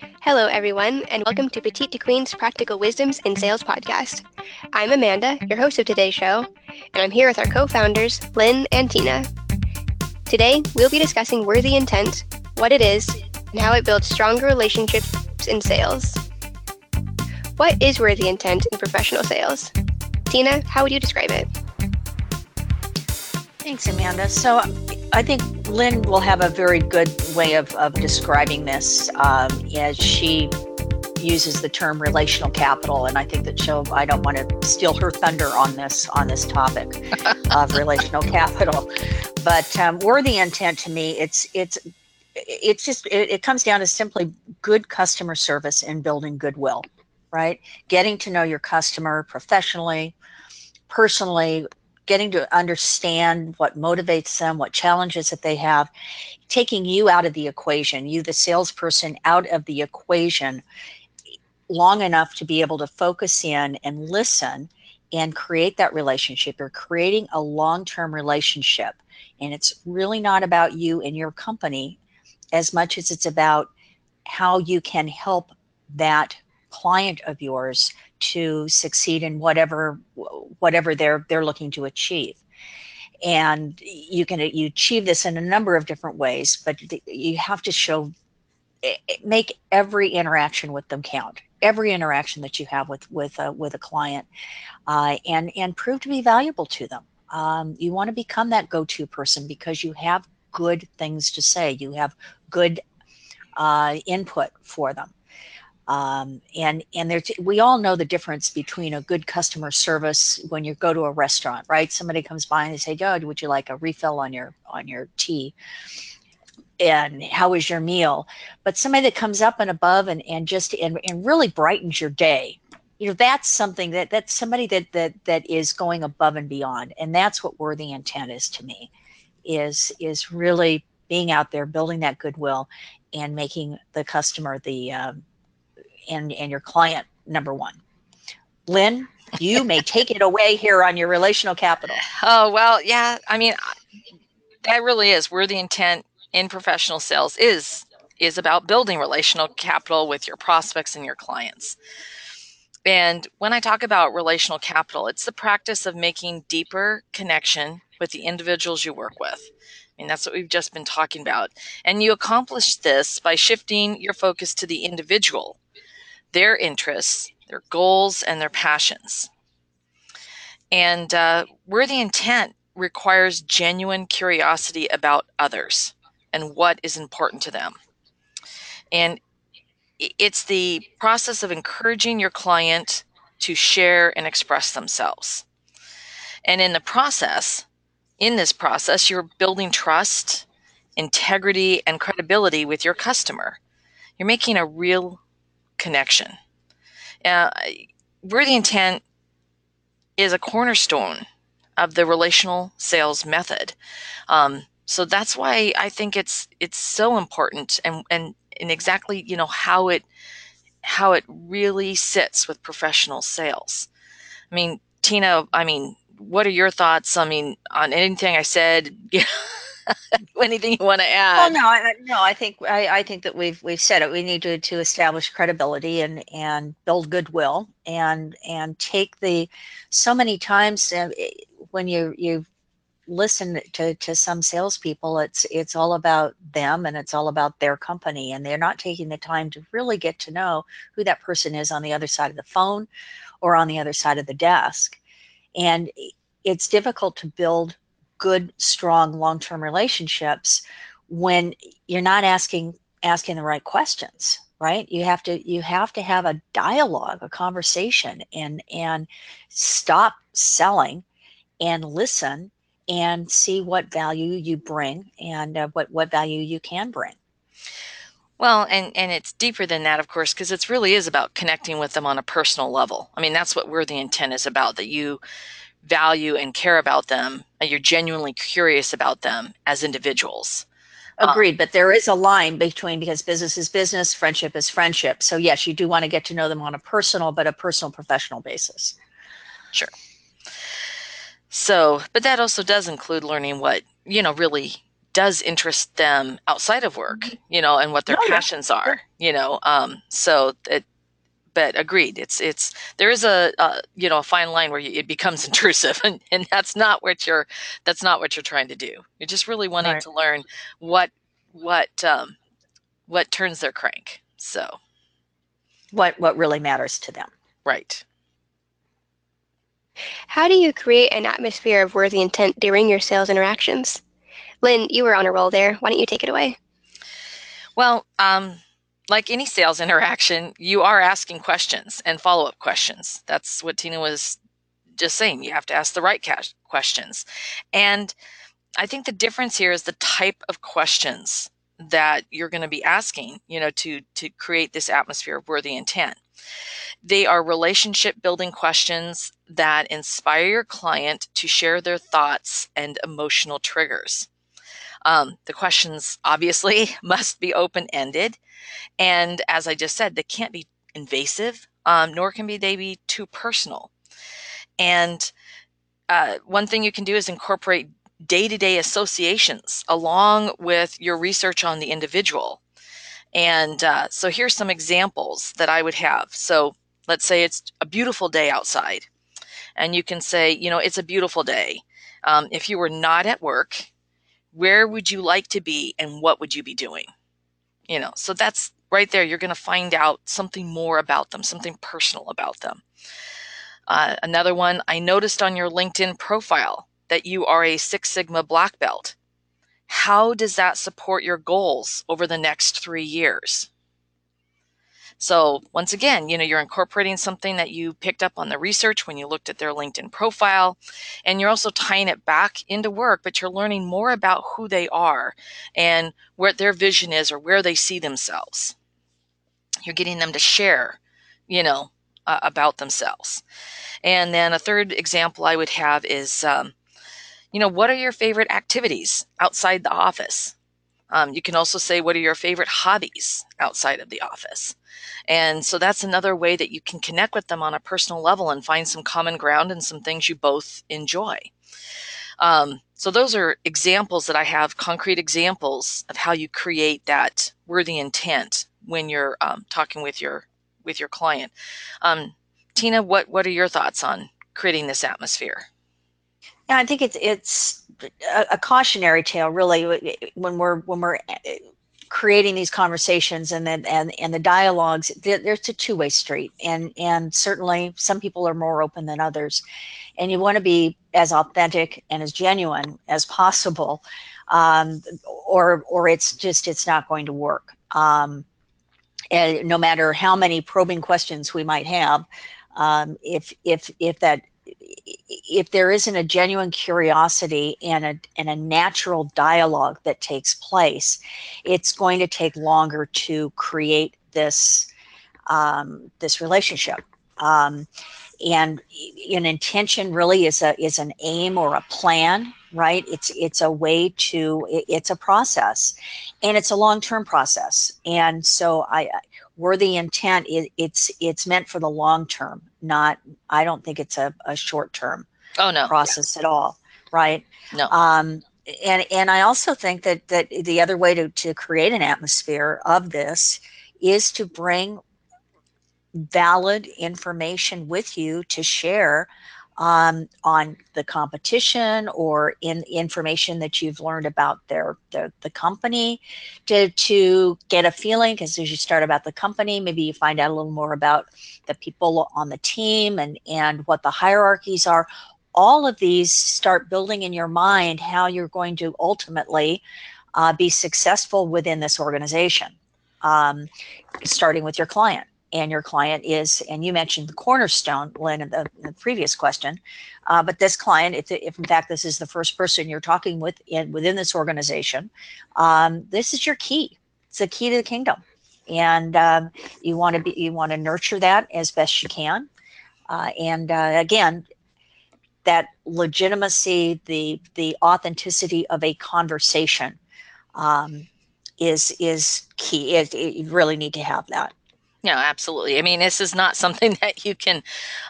Hello, everyone, and welcome to Petite to Queen's Practical Wisdoms in Sales podcast. I'm Amanda, your host of today's show, and I'm here with our co founders, Lynn and Tina. Today, we'll be discussing worthy intent, what it is, and how it builds stronger relationships in sales. What is worthy intent in professional sales? Tina, how would you describe it? Thanks, Amanda. So I think Lynn will have a very good way of, of describing this um, as she uses the term relational capital and i think that she'll i don't want to steal her thunder on this on this topic of relational capital but um, worthy intent to me it's it's it's just it, it comes down to simply good customer service and building goodwill right getting to know your customer professionally personally getting to understand what motivates them, what challenges that they have, taking you out of the equation, you, the salesperson, out of the equation long enough to be able to focus in and listen and create that relationship. You're creating a long term relationship. And it's really not about you and your company as much as it's about how you can help that client of yours to succeed in whatever whatever they're they're looking to achieve. And you can you achieve this in a number of different ways but you have to show eh, eh, make every interaction with them count. Every interaction that you have with with a, with a client uh, and and prove to be valuable to them. Um, you want to become that go-to person because you have good things to say. You have good uh, input for them um, and and there we all know the difference between a good customer service when you go to a restaurant right? Somebody comes by and they say oh would you like a refill on your on your tea? And how was your meal? But somebody that comes up and above and, and just and, and really brightens your day. You know that's something that that's somebody that that that is going above and beyond. And that's what worthy intent is to me is is really being out there building that goodwill and making the customer the um, and, and your client number one. Lynn, you may take it away here on your relational capital. Oh, well, yeah. I mean, that really is where the intent in professional sales is is about building relational capital with your prospects and your clients. And when I talk about relational capital, it's the practice of making deeper connection with the individuals you work with. I mean, that's what we've just been talking about. And you accomplish this by shifting your focus to the individual their interests, their goals, and their passions. And uh, worthy intent requires genuine curiosity about others and what is important to them. And it's the process of encouraging your client to share and express themselves. And in the process, in this process, you're building trust, integrity, and credibility with your customer. You're making a real connection. Uh, worthy intent is a cornerstone of the relational sales method. Um, so that's why I think it's it's so important and and and exactly you know how it how it really sits with professional sales. I mean, Tina, I mean, what are your thoughts? I mean, on anything I said? Anything you want to add? Well, no, I, no. I think I, I think that we've we've said it. We need to, to establish credibility and and build goodwill and and take the so many times uh, when you you listen to to some salespeople, it's it's all about them and it's all about their company, and they're not taking the time to really get to know who that person is on the other side of the phone or on the other side of the desk, and it's difficult to build good, strong, long-term relationships when you're not asking asking the right questions right? You have to you have to have a dialogue a conversation and and stop selling and listen and see what value you bring and uh, what what value you can bring. Well and and it's deeper than that of course because it really is about connecting with them on a personal level. I mean that's what worthy intent is about that you value and care about them and you're genuinely curious about them as individuals. Um, Agreed, um, but there is a line between because business is business, friendship is friendship. So yes, you do want to get to know them on a personal, but a personal professional basis. Sure. So, but that also does include learning what, you know, really does interest them outside of work, you know, and what their Oh, yeah. passions are, you know. Um, so it, but agreed, it's it's there is a, a you know a fine line where you, it becomes intrusive, and, and that's not what you're that's not what you're trying to do. You're just really wanting Right. to learn what what um, what turns their crank. So What what really matters to them. right. How do you create an atmosphere of worthy intent during your sales interactions? Lynn, you were on a roll there. Why don't you take it away? Well, um, like any sales interaction, you are asking questions and follow up questions. That's what Tina was just saying. You have to ask the right questions. And I think the difference here is the type of questions that you're going to be asking, you know, to to create this atmosphere of worthy intent. They are relationship building questions that inspire your client to share their thoughts and emotional triggers. Um, the questions obviously must be open ended. And as I just said, they can't be invasive, um, nor can be they be too personal. And uh, one thing you can do is incorporate day to day associations along with your research on the individual. And uh, so here's some examples that I would have. So let's say it's a beautiful day outside, and you can say, you know, it's a beautiful day. Um, if you were not at work, where would you like to be and what would you be doing? You know, so that's right there. You're going to find out something more about them, something personal about them. Uh, another one, I noticed on your LinkedIn profile that you are a Six Sigma black belt. How does that support your goals over the next three years? So, once again, you know, you're incorporating something that you picked up on the research when you looked at their LinkedIn profile, and you're also tying it back into work, but you're learning more about who they are and what their vision is or where they see themselves. You're getting them to share, you know, uh, about themselves. And then a third example I would have is, um, you know, what are your favorite activities outside the office? Um, you can also say, what are your favorite hobbies outside of the office? And so that's another way that you can connect with them on a personal level and find some common ground and some things you both enjoy. Um, so those are examples that I have, concrete examples of how you create that worthy intent when you're um, talking with your with your client. Um, Tina, what what are your thoughts on creating this atmosphere? Yeah, I think it's it's a, a cautionary tale, really, when we're when we're creating these conversations and then and and the dialogues. there- There's a two way street, and and certainly some people are more open than others, and you want to be as authentic and as genuine as possible, um, or or it's just it's not going to work. Um, and no matter how many probing questions we might have, um, if if if that if there isn't a genuine curiosity and a and a natural dialogue that takes place, it's going to take longer to create this um, this relationship. Um, and an intention really is a is an aim or a plan, right? It's it's a way to it- it's a process, and it's a long term process. And so I worthy intent it, it's it's meant for the long term, not I don't think it's a, a short term Oh no, process at all, right? No. Um, and and I also think that that the other way to to create an atmosphere of this is to bring valid information with you to share um, on the competition or in information that you've learned about their, their the company to to get a feeling because as you start about the company maybe you find out a little more about the people on the team and and what the hierarchies are. All of these start building in your mind how you're going to ultimately uh, be successful within this organization um, starting with your client and your client is and you mentioned the cornerstone lynn in the, in the previous question uh, but this client if, if in fact this is the first person you're talking with in within this organization um, this is your key. It's the key to the kingdom. And um, you want to be you want to nurture that as best you can. Uh, and uh, again that legitimacy the the authenticity of a conversation um, is is key. It, it, you really need to have that No, absolutely. I mean, this is not something that you can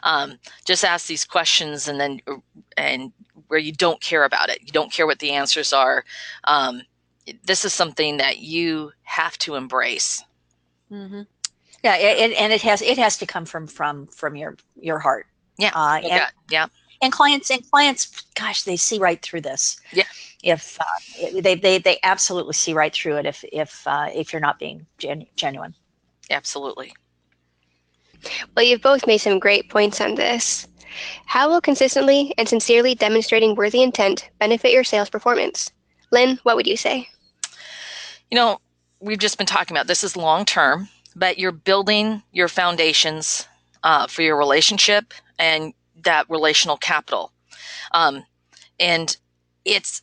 um, just ask these questions and then and where you don't care about it. You don't care what the answers are. Um, this is something that you have to embrace. Mm-hmm. Yeah, it, and it has it has to come from from from your your heart. Yeah, uh, and, yeah. And clients and clients, gosh, they see right through this. Yeah. If uh, they they they absolutely see right through it if if uh, if you're not being genu- genuine. Absolutely. Well, you've both made some great points on this. How will consistently and sincerely demonstrating worthy intent benefit your sales performance? Lynn, what would you say? You know, we've just been talking about this is long term, but you're building your foundations uh, for your relationship and that relational capital. Um, and it's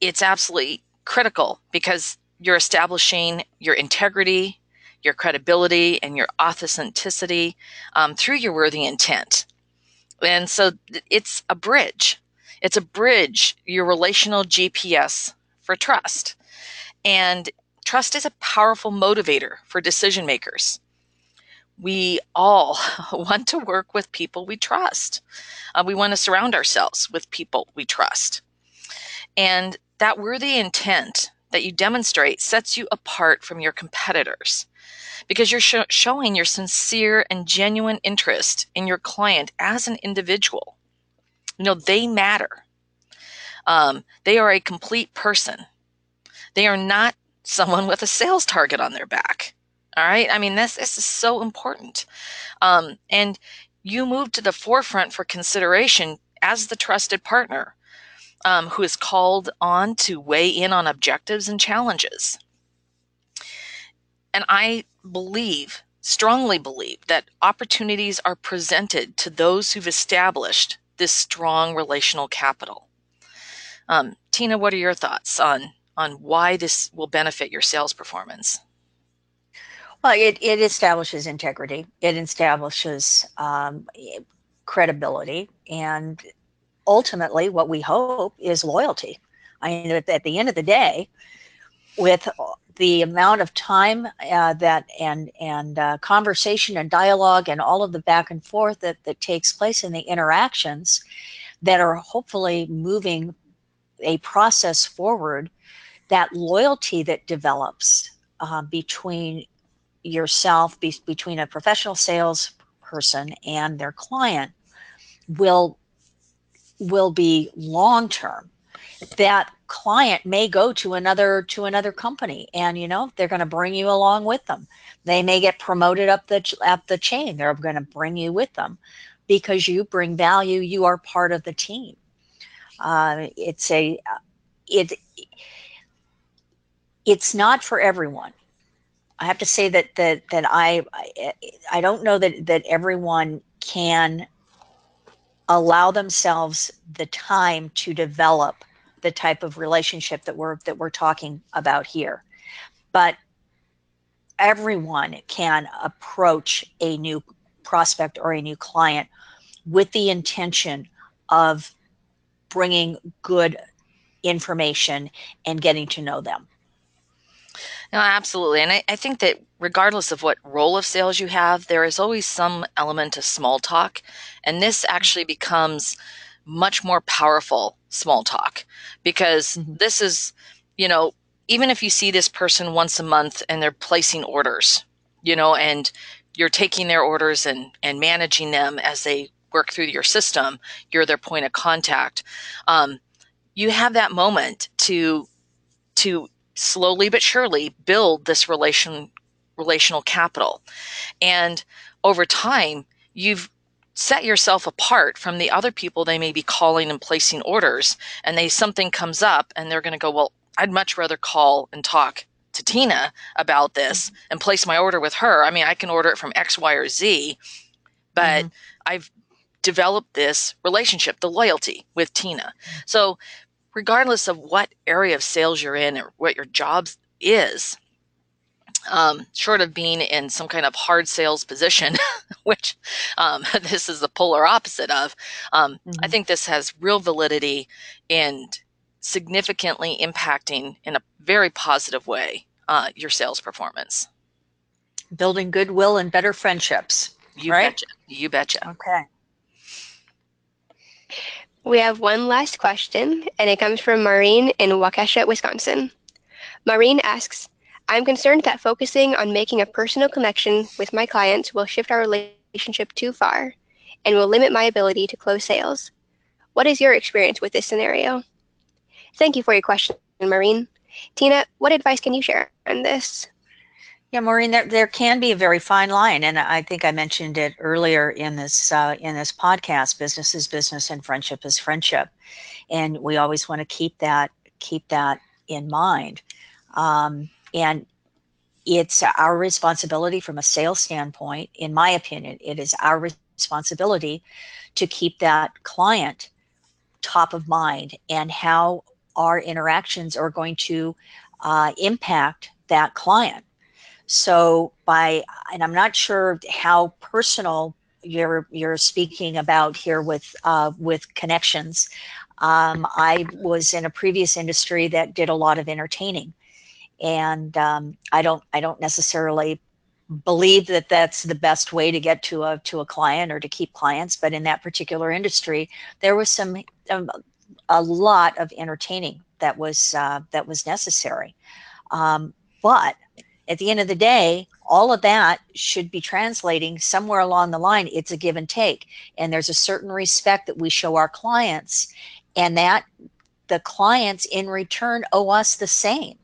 it's absolutely critical because you're establishing your integrity, your credibility, and your authenticity um, through your worthy intent. And so it's a bridge. It's a bridge, your relational GPS for trust. And trust is a powerful motivator for decision makers. We all want to work with people we trust. Uh, we want to surround ourselves with people we trust. And that worthy intent that you demonstrate sets you apart from your competitors because you're sh- showing your sincere and genuine interest in your client as an individual. You know, they matter. Um, they are a complete person. They are not someone with a sales target on their back. All right. I mean, this, this is so important. Um, and you move to the forefront for consideration as the trusted partner um, who is called on to weigh in on objectives and challenges. And I believe, strongly believe, that opportunities are presented to those who've established this strong relational capital. Um, Tina, what are your thoughts on on why this will benefit your sales performance? Well, it, it establishes integrity. It establishes um, credibility, and ultimately, what we hope is loyalty. I mean, at, the end of the day, with the amount of time uh, that and and uh, conversation and dialogue and all of the back and forth that that takes place in the interactions that are hopefully moving a process forward that loyalty that develops uh, between yourself be, between a professional sales person and their client will will be long term that client may go to another to another company and you know they're going to bring you along with them. They may get promoted up the up the chain. They're going to bring you with them because you bring value. You are part of the team. Uh, it's a it it's not for everyone. I have to say that that that i i don't know that that everyone can allow themselves the time to develop the type of relationship that we're that we're talking about here. But everyone can approach a new prospect or a new client with the intention of bringing good information and getting to know them no, absolutely. And I, I, think that regardless of what role of sales you have, there is always some element of small talk. And this actually becomes much more powerful small talk because mm-hmm. this is, you know, even if you see this person once a month and they're placing orders, you know, and you're taking their orders and, and managing them as they work through your system, you're their point of contact. Um, you have that moment to, to slowly but surely build this relation, relational capital. And over time, you've set yourself apart from the other people they may be calling and placing orders and they something comes up and they're going to go well i'd much rather call and talk to tina about this mm-hmm. and place my order with her i mean i can order it from x y or z but mm-hmm. i've developed this relationship the loyalty with tina so regardless of what area of sales you're in or what your job is um, short of being in some kind of hard sales position, which um, this is the polar opposite of, um, mm-hmm. I think this has real validity and significantly impacting in a very positive way uh, your sales performance. Building goodwill and better friendships. You right? betcha. You betcha. Okay. We have one last question, and it comes from Maureen in Waukesha, Wisconsin. Maureen asks, I'm concerned that focusing on making a personal connection with my clients will shift our relationship too far and will limit my ability to close sales. What is your experience with this scenario? Thank you for your question, Maureen. Tina, what advice can you share on this? Yeah, Maureen, there, there can be a very fine line, and I think I mentioned it earlier in this uh, in this podcast. Business is business, and friendship is friendship, and we always want to keep that keep that in mind. Um, and it's our responsibility from a sales standpoint, in my opinion, it is our responsibility to keep that client top of mind and how our interactions are going to uh, impact that client. So by, and I'm not sure how personal you're you're speaking about here with uh, with connections. Um, I was in a previous industry that did a lot of entertaining, and um, I don't I don't necessarily believe that that's the best way to get to a to a client or to keep clients. But in that particular industry, there was some um, a lot of entertaining that was uh, that was necessary. Um, but at the end of the day, all of that should be translating somewhere along the line. It's a give and take, and there's a certain respect that we show our clients, and that the clients in return owe us the same.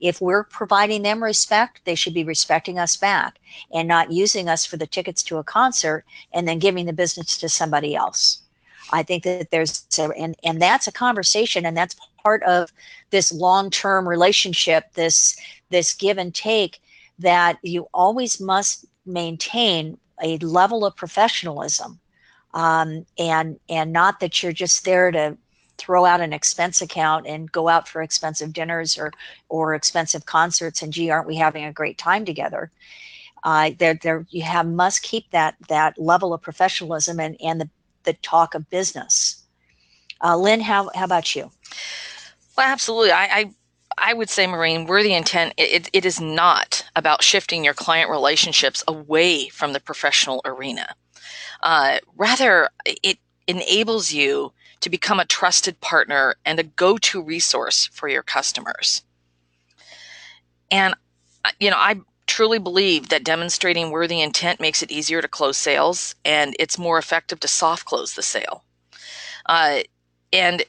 If we're providing them respect, they should be respecting us back and not using us for the tickets to a concert and then giving the business to somebody else. I think that there's a, and and that's a conversation and that's part of this long-term relationship, this this give and take that you always must maintain a level of professionalism um, and and not that you're just there to throw out an expense account and go out for expensive dinners or or expensive concerts and gee aren't we having a great time together? Uh, there there you have must keep that that level of professionalism and and the the talk of business. Uh, lynn how, how about you? Well absolutely. I, I I would say, Maureen, worthy intent, it, it is not about shifting your client relationships away from the professional arena. Uh, rather, it enables you to become a trusted partner and a go to resource for your customers. And, uh, you know, I truly believe that demonstrating worthy intent makes it easier to close sales and it's more effective to soft close the sale. Uh, and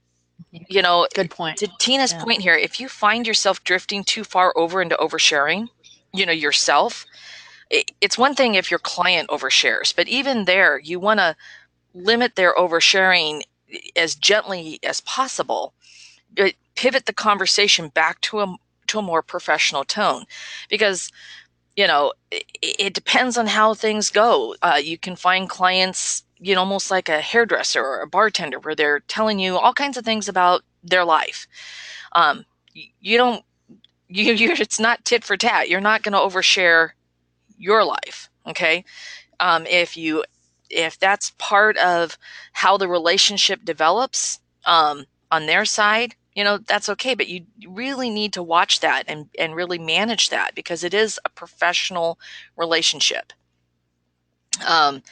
you know, good point. To Tina's yeah. point here, if you find yourself drifting too far over into oversharing, you know, yourself, it, it's one thing if your client overshares, but even there, you want to limit their oversharing as gently as possible. Pivot the conversation back to a to a more professional tone, because you know it, it depends on how things go. Uh, you can find clients, you know, almost like a hairdresser or a bartender, where they're telling you all kinds of things about their life. Um, you don't. You, you it's not tit for tat. You're not going to overshare your life. Okay. Um, if you if that's part of how the relationship develops um, on their side, you know, that's okay. But you really need to watch that and, and really manage that because it is a professional relationship. Um,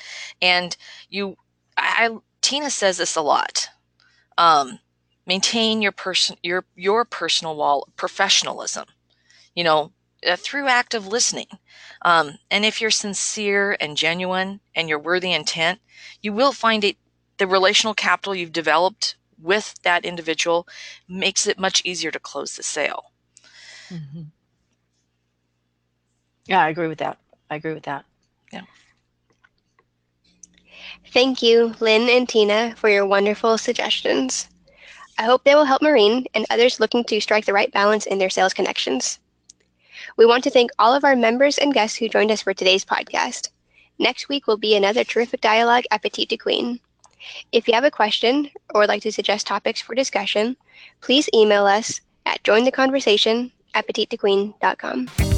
and you, I, I, Tina says this a lot. Um, maintain your person, your, your personal wall professionalism, you know, uh, through active listening. Um, and if you're sincere and genuine and you're worthy intent, you will find it the relational capital you've developed with that individual makes it much easier to close the sale. Mm-hmm. Yeah, I agree with that. I agree with that. Yeah. Thank you, Lynn and Tina, for your wonderful suggestions. I hope they will help Maureen and others looking to strike the right balance in their sales connections. We want to thank all of our members and guests who joined us for today's podcast. Next week will be another terrific dialogue at Petite to Queen. If you have a question or would like to suggest topics for discussion, please email us at jointheconversation at petitetoqueen.com.